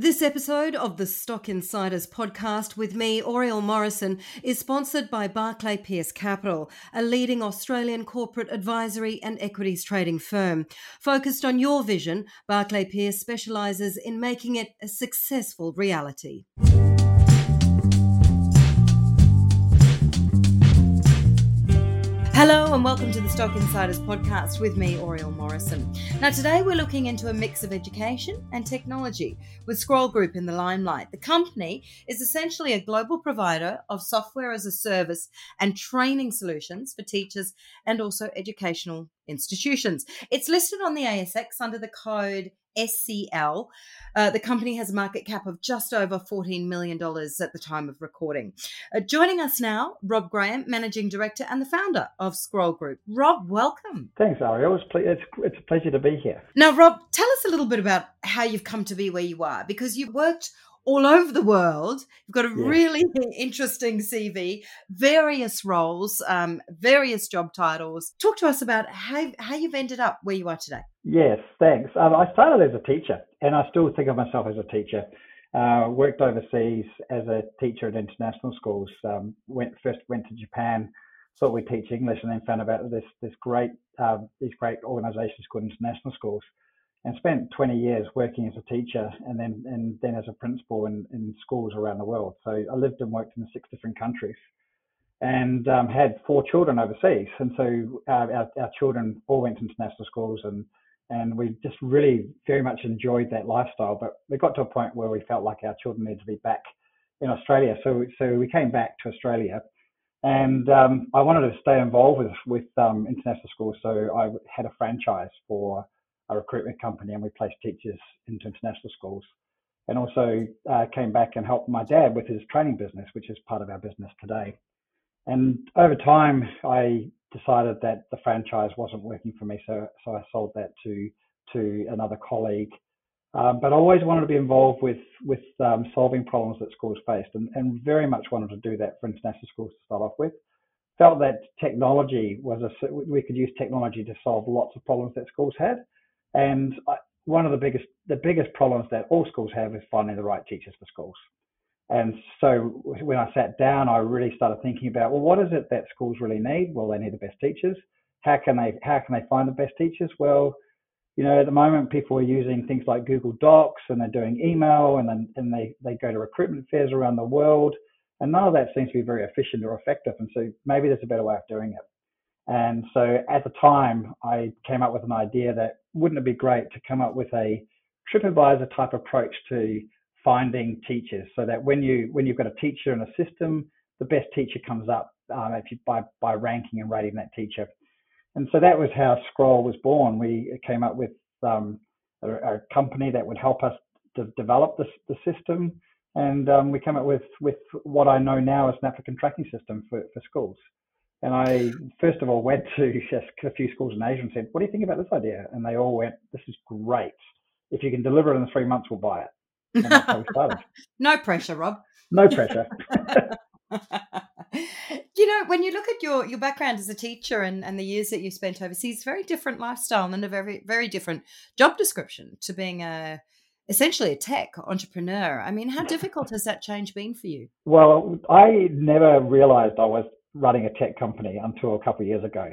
This episode of the Stock Insiders podcast with me, Oriel Morrison, is sponsored by Barclay Pearce Capital, a leading Australian corporate advisory and equities trading firm. Focused on your vision, Barclay Pearce specialises in making it a successful reality. Hello and welcome to the Stock Insiders podcast with me, Oriel Morrison. Now, today we're looking into a mix of education and technology with Schrole Group in the limelight. The company is essentially a global provider of software as a service and training solutions for teachers and also educational institutions. It's listed on the ASX under the code SCL. Uh, the company has a market cap of just over $14 million at the time of recording. Uh, joining us now, Rob Graham, Managing Director and the founder of Schrole Group. Rob, welcome. Thanks, Ariel. It's, ple- it's, it's a pleasure to be here. Now, Rob, tell us a little bit about how you've come to be where you are because you've worked all over the world. You've got a yeah. really interesting CV, various roles, um, various job titles. Talk to us about how, how you've ended up where you are today. Yes, thanks. Um, I started as a teacher, and I still think of myself as a teacher. Uh, worked overseas as a teacher at international schools. Um, went first went to Japan, thought we'd teach English, and then found about this this great uh, these great organisations called international schools and spent 20 years working as a teacher and then and then as a principal in, in schools around the world. So I lived and worked in six different countries and um, had four children overseas. And so uh, our, our children all went to international schools and and we just really very much enjoyed that lifestyle. But we got to a point where we felt like our children needed to be back in Australia. So so we came back to Australia. And um, I wanted to stay involved with with um, international schools, so I had a franchise for a recruitment company and we placed teachers into international schools. And also uh, came back and helped my dad with his training business, which is part of our business today. And over time, I decided that the franchise wasn't working for me, so so I sold that to to another colleague. Um, but I always wanted to be involved with with um, solving problems that schools faced, and, and very much wanted to do that for international schools to start off with. Felt that technology was a we could use technology to solve lots of problems that schools had, and one of the biggest the biggest problems that all schools have is finding the right teachers for schools. And so when I sat down, I really started thinking about well, what is it that schools really need? Well, they need the best teachers. How can they how can they find the best teachers? Well, you know, at the moment, people are using things like Google Docs and they're doing email and then and they they go to recruitment fairs around the world, and none of that seems to be very efficient or effective. And so maybe there's a better way of doing it. And so at the time, I came up with an idea that wouldn't it be great to come up with a TripAdvisor type approach to finding teachers, so that when you when you've got a teacher in a system, the best teacher comes up um, actually by by ranking and rating that teacher. And so that was how Schrole was born. We came up with um, a, a, company that would help us to develop the, the system, and um, we came up with with what I know now as an applicant tracking system for, for schools. And I first of all went to a few schools in Asia and said, "What do you think about this idea?" And they all went, "This is great. If you can deliver it in three months, we'll buy it." no pressure, Rob. No pressure. you know, when you look at your your background as a teacher and, and the years that you spent overseas, very different lifestyle and a very very different job description to being a essentially a tech entrepreneur. I mean, how difficult has that change been for you? Well, I never realized I was running a tech company until a couple of years ago.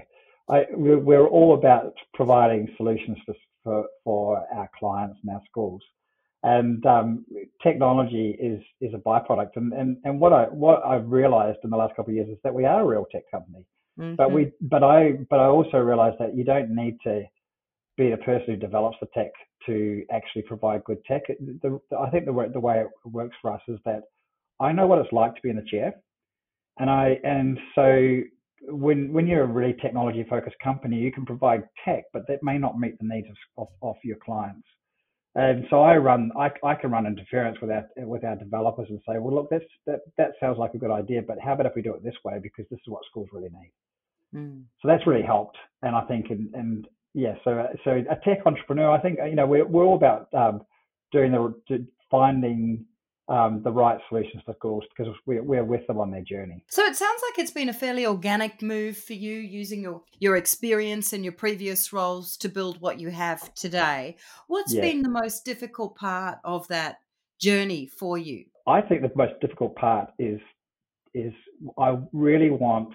I, we're all about providing solutions for, for, for our clients and our schools. And um, technology is is a byproduct. And, and, and what I what I've realized in the last couple of years is that we are a real tech company. Mm-hmm. But we but I but I also realized that you don't need to be the person who develops the tech to actually provide good tech. The, the, I think the the way it works for us is that I know what it's like to be in the chair and I and so when when you're a really technology focused company, you can provide tech, but that may not meet the needs of, of, of your clients. And so I run, I, I can run interference with our with our developers and say, well, look, that's, that that sounds like a good idea, but how about if we do it this way because this is what schools really need. Mm. So that's really helped, and I think, and, and yeah, so so a tech entrepreneur, I think you know we're we're all about um, doing the finding um, the right solutions to schools because we're, we're with them on their journey. So it sounds like it's been a fairly organic move for you using your, your experience and your previous roles to build what you have today. What's yeah. been the most difficult part of that journey for you? I think the most difficult part is is I really want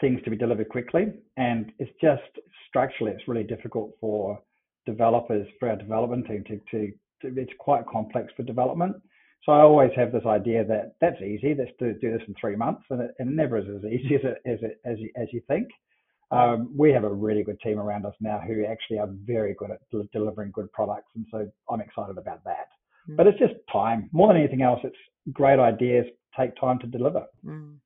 things to be delivered quickly, and it's just structurally it's really difficult for developers for our development team to, to, to it's quite complex for development. So I always have this idea that that's easy. Let's do, do this in three months, and it, it never is as easy as it, as, it, as you as you think. Um, we have a really good team around us now who actually are very good at del- delivering good products, and so I'm excited about that. Mm. But it's just time more than anything else. It's great ideas take time to deliver. Mm.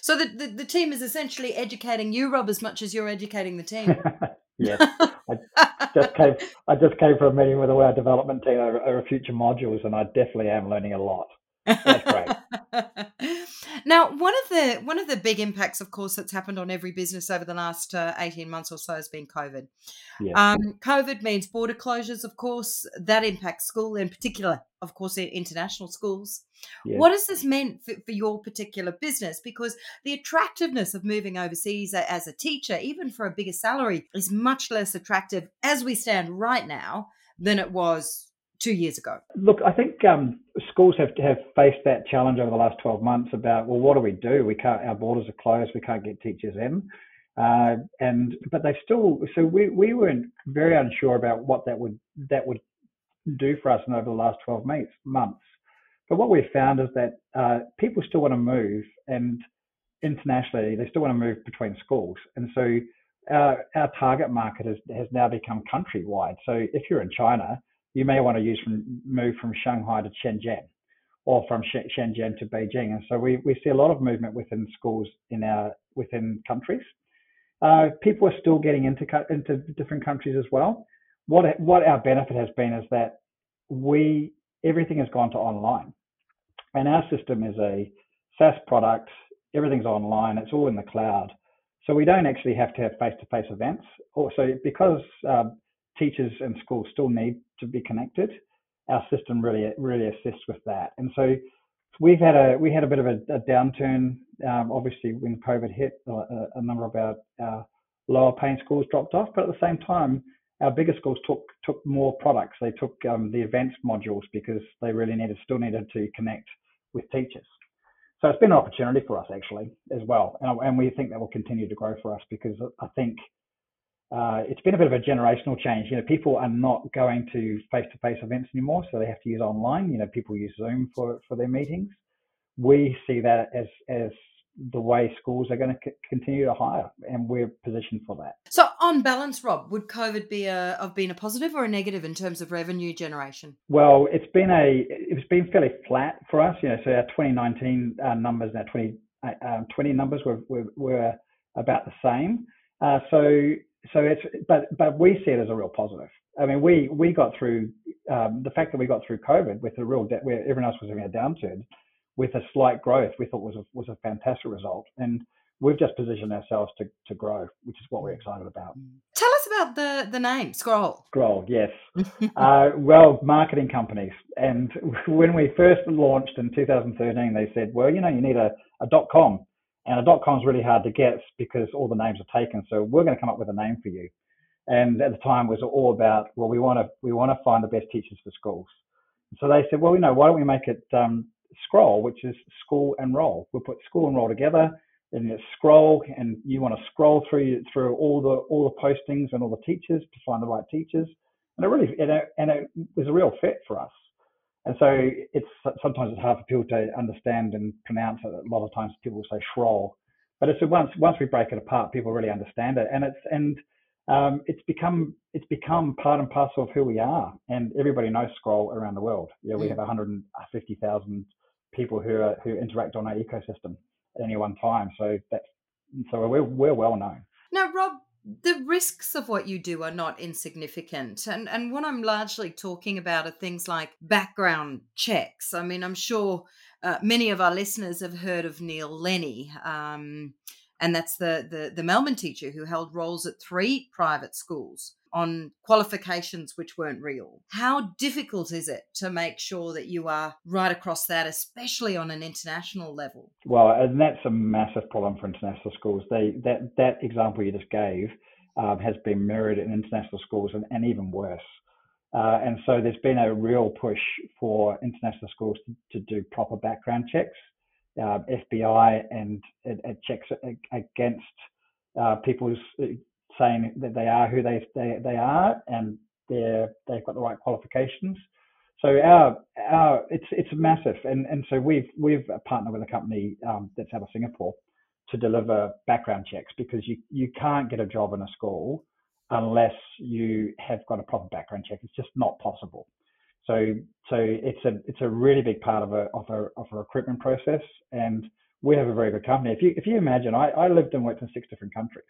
So the, the, the team is essentially educating you, Rob, as much as you're educating the team. yes, I just came. I just came from a meeting with our development team over, future modules, and I definitely am learning a lot. That's great. now, one of the one of the big impacts, of course, that's happened on every business over the last uh, eighteen months or so has been COVID. Yeah. Um, COVID means border closures, of course. That impacts school, in particular, of course, international schools. Yeah. What has this meant for, for, your particular business? Because the attractiveness of moving overseas as a teacher, even for a bigger salary, is much less attractive as we stand right now than it was two years ago. Look, I think um, schools have have faced that challenge over the last 12 months about well, what do we do? We can't. Our borders are closed. We can't get teachers in. Uh, and but they still so we we weren't very unsure about what that would that would do for us in over the last 12 months. But what we've found is that uh, people still want to move, and internationally, they still want to move between schools. And so our, our target market has, has now become countrywide. So if you're in China, you may want to use from move from Shanghai to Shenzhen or from Shenzhen to Beijing. And so we, we see a lot of movement within schools in our within countries. Uh, people are still getting into into different countries as well. What what our benefit has been is that we everything has gone to online. And our system is a SaaS product. Everything's online. It's all in the cloud. So we don't actually have to have face-to-face events. Also, because uh, teachers and schools still need to be connected, our system really really assists with that. And so we've had a we had a bit of a, a downturn. Um, obviously, when COVID hit, a, a number of our, our lower paying schools dropped off. But at the same time, our bigger schools took took more products. They took um, the advanced modules because they really needed still needed to connect with teachers. So it's been an opportunity for us actually as well, and, and we think that will continue to grow for us because I think uh, it's been a bit of a generational change. You know, people are not going to face-to-face events anymore, so they have to use online. You know, people use Zoom for for their meetings. We see that as as the way schools are going to c- continue to hire, and we're positioned for that. So, on balance, Rob, would COVID be a have been a positive or a negative in terms of revenue generation? Well, it's been a it's been fairly flat for us. You know, so our 2019 uh, numbers and our 20 uh, um, 20 numbers were, were, were about the same. Uh, so so it's but but we see it as a real positive. I mean, we we got through um, the fact that we got through COVID with a real debt where everyone else was having a downturn with a slight growth, we thought was a, was a fantastic result. And we've just positioned ourselves to, to grow, which is what we're excited about. Tell us about the, the name, Schrole. Schrole, yes. uh, well, marketing companies. And when we first launched in 2013, they said, well, you know, you need a, a dot com. And a dot com is really hard to get because all the names are taken. So we're going to come up with a name for you. And at the time, it was all about, well, we want to we want to find the best teachers for schools. So they said, well, you know, why don't we make it um, Schrole, which is school and roll. We'll put school and roll together and it's Schrole and you want to scroll through through all the all the postings and all the teachers to find the right teachers. And it really and it, and it was a real fit for us. And so it's sometimes it's hard for people to understand and pronounce it. A lot of times people say scroll, but it's once once we break it apart, people really understand it. And it's and um, it's become it's become part and parcel of who we are, and everybody knows Schrole around the world. Yeah, we have 150,000 people who are, who interact on our ecosystem at any one time. So that's so we're we're well known. Now, Rob, the risks of what you do are not insignificant. And and what I'm largely talking about are things like background checks. I mean, I'm sure uh, many of our listeners have heard of Neil Lenny. Um, and that's the, the the Melbourne teacher who held roles at three private schools on qualifications which weren't real. How difficult is it to make sure that you are right across that, especially on an international level? Well, and that's a massive problem for international schools. They that that example you just gave um, has been mirrored in international schools and, and even worse. Uh, and so there's been a real push for international schools to, to do proper background checks, uh, FBI, and, it, and checks against uh, people's uh, saying that they are who they they, they are and they're they've got the right qualifications. So our our it's it's massive, and and so we've we've partnered with a company um, that's out of Singapore to deliver background checks because you you can't get a job in a school unless you have got a proper background check. It's just not possible. So so it's a it's a really big part of a of a of a recruitment process, and we have a very good company. If you if you imagine, I, I lived and worked in six different countries.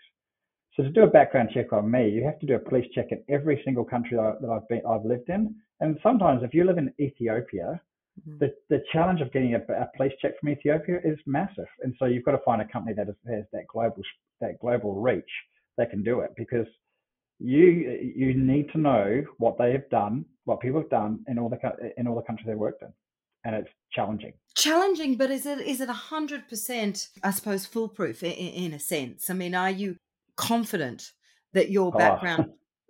So to do a background check on me, you have to do a police check in every single country that I've been I've lived in. And sometimes if you live in Ethiopia, mm-hmm. the, the challenge of getting a, a, police check from Ethiopia is massive. And so you've got to find a company that has that global that global reach that can do it because you you need to know what they have done, what people have done in all the in all the countries they've worked in, and it's challenging. Challenging, but is it is it a hundred percent? I suppose foolproof in, in, a sense. I mean, are you confident that your oh. background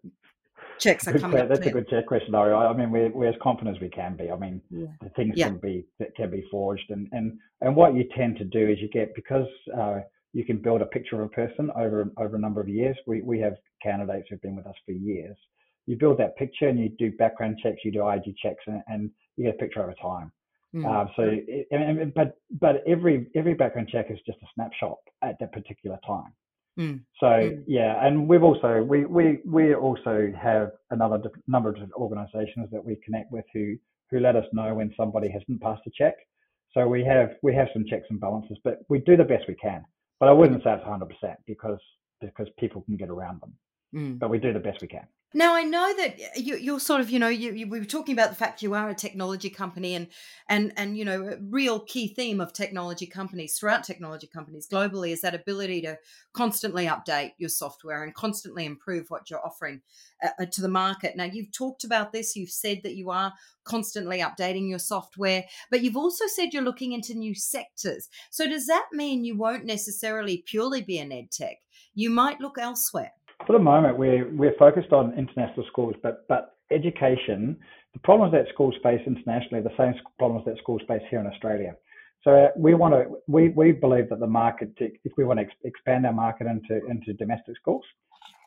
oh. checks are good coming? that's a good check question, Ari. I mean, we're, we're as confident as we can be. I mean, yeah. things yeah. can be that can be forged, and and and what you tend to do is you get because. Uh, you can build a picture of a person over over a number of years. We we have candidates who've been with us for years. You build that picture and you do background checks, you do ID checks, and, and you get a picture over time. Mm. Um, so, it, but but every every background check is just a snapshot at that particular time. Mm. So mm. yeah, and we've also we we we also have another number of organisations that we connect with who who let us know when somebody hasn't passed a check. So we have we have some checks and balances, but we do the best we can. But I wouldn't say it's 100% because because people can get around them. Mm. But we do the best we can. Now I know that you, are sort of, you know, you, you, we were talking about the fact you are a technology company, and and and you know, a real key theme of technology companies throughout technology companies globally is that ability to constantly update your software and constantly improve what you're offering uh, uh, to the market. Now you've talked about this, you've said that you are constantly updating your software, but you've also said you're looking into new sectors. So does that mean you won't necessarily purely be an ed tech? You might look elsewhere. For the moment, we're we're focused on international schools, but but education, the problems that schools face internationally, are the same problems that schools face here in Australia. So uh, we want to we we believe that the market, if we want to expand our market into into domestic schools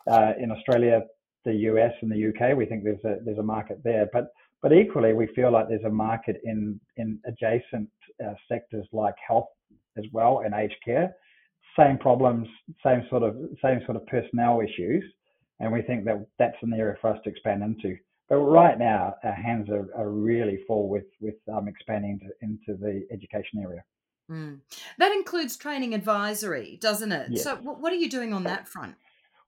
uh, in Australia, the US, and the UK, we think there's a there's a market there. But but equally, we feel like there's a market in in adjacent uh, sectors like health as well and aged care same problems, same sort of same sort of personnel issues, and we think that that's an area for us to expand into. But right now, our hands are, are really full with with um, expanding into, into the education area. Mm. That includes training advisory, doesn't it? Yes. So, what are you doing on that front?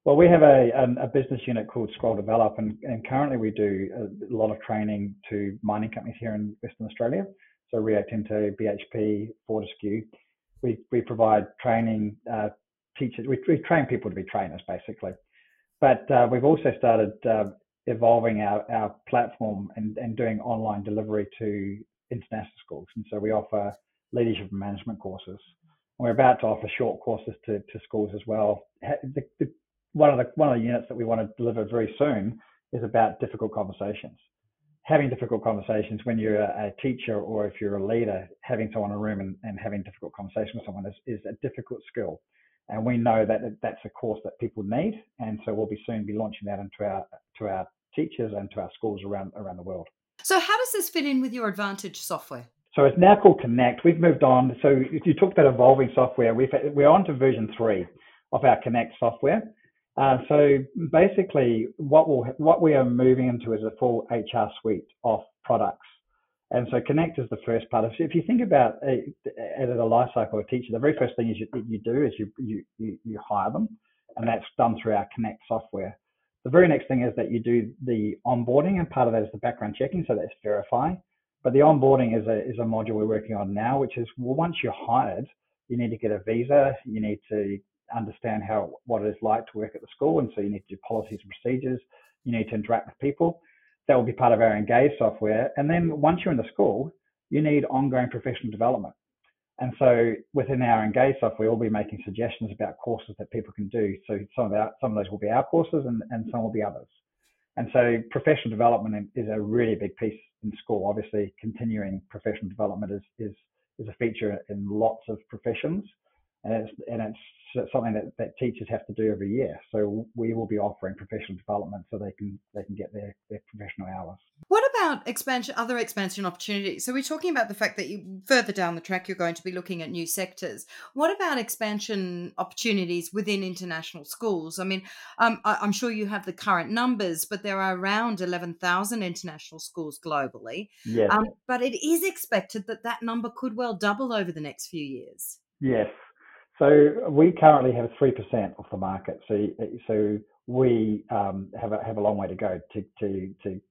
Well, we have a, a, a business unit called Schrole Develop, and, and currently we do a lot of training to mining companies here in Western Australia. So Rio Tinto, BHP, Fortescue, we, we provide training uh, teachers. We, we, train people to be trainers basically, but uh, we've also started uh, evolving our, our platform and, and doing online delivery to international schools. And so we offer leadership and management courses. We're about to offer short courses to, to schools as well. The, the, one of the one of the units that we want to deliver very soon is about difficult conversations having difficult conversations when you're a, teacher or if you're a leader, having someone in a room and, and having difficult conversation with someone is, is a difficult skill. And we know that that's a course that people need. And so we'll be soon be launching that into our to our teachers and to our schools around around the world. So how does this fit in with your Advantage software? So it's now called Connect. We've moved on. So you talk about evolving software, we've, we're on to version three of our Connect software. Uh, so basically, what we'll, what we are moving into is a full HR suite of products. And so Connect is the first part of it. If you think about a, at a life cycle of a teacher, the very first thing you, you do is you, you, you, you hire them, and that's done through our Connect software. The very next thing is that you do the onboarding, and part of that is the background checking, so that's verify. But the onboarding is a, is a module we're working on now, which is well, once you're hired, you need to get a visa, you need to understand how what it is like to work at the school, and so you need to do policies and procedures. You need to interact with people. That will be part of our Engage software. And then once you're in the school, you need ongoing professional development. And so within our Engage software, we'll be making suggestions about courses that people can do. So some of our, some of those will be our courses and, and some will be others. And so professional development is a really big piece in school. Obviously, continuing professional development is, is, is a feature in lots of professions. And it's, and it's something that, that teachers have to do every year. So we will be offering professional development so they can they can get their, their professional hours. What about expansion, other expansion opportunities? So we're talking about the fact that you further down the track you're going to be looking at new sectors. What about expansion opportunities within international schools? I mean, um, I, am sure you have the current numbers, but there are around 11,000 international schools globally. Yes. Um, but it is expected that that number could well double over the next few years. Yes. So we currently have 3% of the market. So, so we um, have, a, have a long way to go to, to, to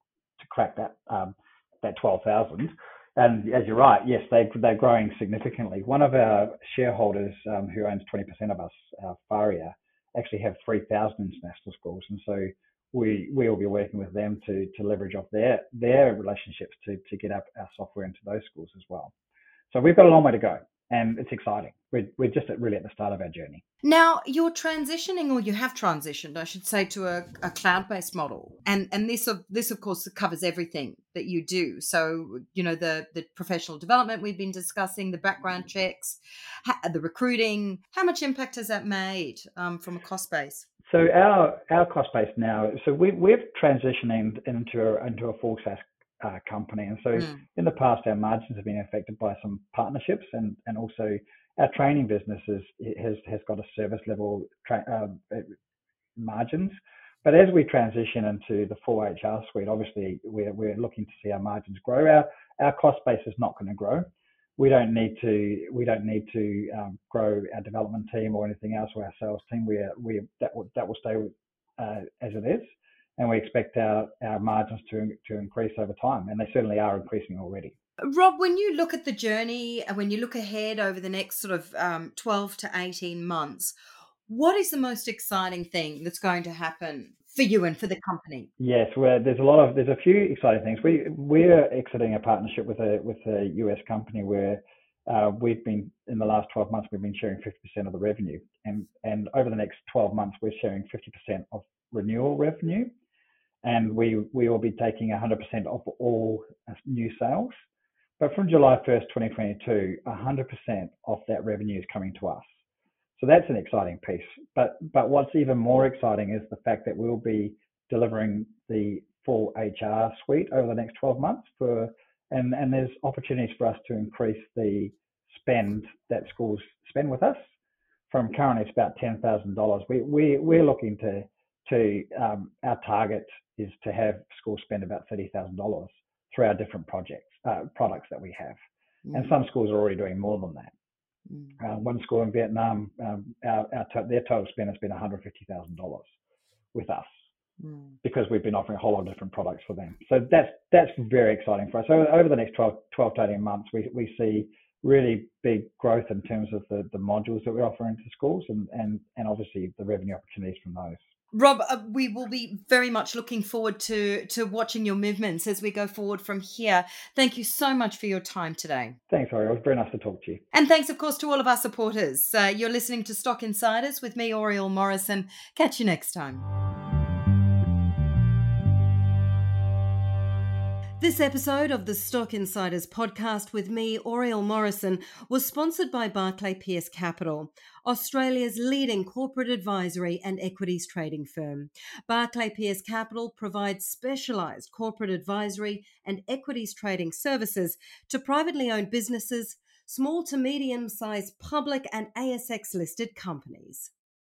to crack that um, that 12,000. And as you're right, yes, they, they're growing significantly. One of our shareholders um, who owns 20% of us, uh, Faria, actually have 3,000 international schools. And so we we will be working with them to to leverage off their their relationships to to get up our software into those schools as well. So we've got a long way to go and it's exciting. We're, we're just at, really at the start of our journey. Now, you're transitioning, or you have transitioned, I should say, to a, a cloud-based model, and and this of this of course covers everything that you do. So you know the the professional development we've been discussing, the background checks, the recruiting. How much impact has that made um, from a cost base? So our our cost base now, so we we've transitioned into a, into a full SaaS uh, company. And so mm. in the past, our margins have been affected by some partnerships and, and also our training business is, has, has got a service level tra- uh, margins. But as we transition into the full HR suite, obviously we're, we're looking to see our margins grow. Our, our cost base is not going to grow. We don't need to we don't need to um, grow our development team or anything else or our sales team. We are, we that will that will stay uh, as it is and we expect our, our margins to, to increase over time, and they certainly are increasing already. Rob, when you look at the journey and when you look ahead over the next sort of um, 12 to 18 months, what is the most exciting thing that's going to happen for you and for the company? Yes, well, there's a lot of there's a few exciting things. We we're exiting a partnership with a with a US company where uh, we've been in the last 12 months we've been sharing 50% of the revenue, and and over the next 12 months we're sharing 50% of renewal revenue and we we will be taking 100% of all new sales. But from July 1st, 2022, 100% of that revenue is coming to us. So that's an exciting piece. But but what's even more exciting is the fact that we'll be delivering the full HR suite over the next 12 months for and and there's opportunities for us to increase the spend that schools spend with us from currently it's about $10,000. We we we're looking to to um, our target is to have schools spend about thirty thousand dollars through our different projects uh, products that we have, mm. and some schools are already doing more than that. Mm. Uh, one school in Vietnam, um, our, our their total spend has been one hundred fifty thousand dollars with us. Mm. Because we've been offering a whole lot of different products for them. So that's that's very exciting for us. So over the next 12, 12 to 18 months, we, we see really big growth in terms of the, the modules that we're offering to schools and, and, and obviously the revenue opportunities from those. Rob, uh, we will be very much looking forward to to watching your movements as we go forward from here. Thank you so much for your time today. Thanks, Oriel. It was very nice to talk to you. And thanks, of course, to all of our supporters. Uh, you're listening to Stock Insiders with me, Oriel Morrison. Catch you next time. This episode of the Stock Insiders podcast with me, Oriel Morrison, was sponsored by Barclay Pearce Capital, Australia's leading corporate advisory and equities trading firm. Barclay Pearce Capital provides specialised corporate advisory and equities trading services to privately owned businesses, small to medium sized public and ASX listed companies.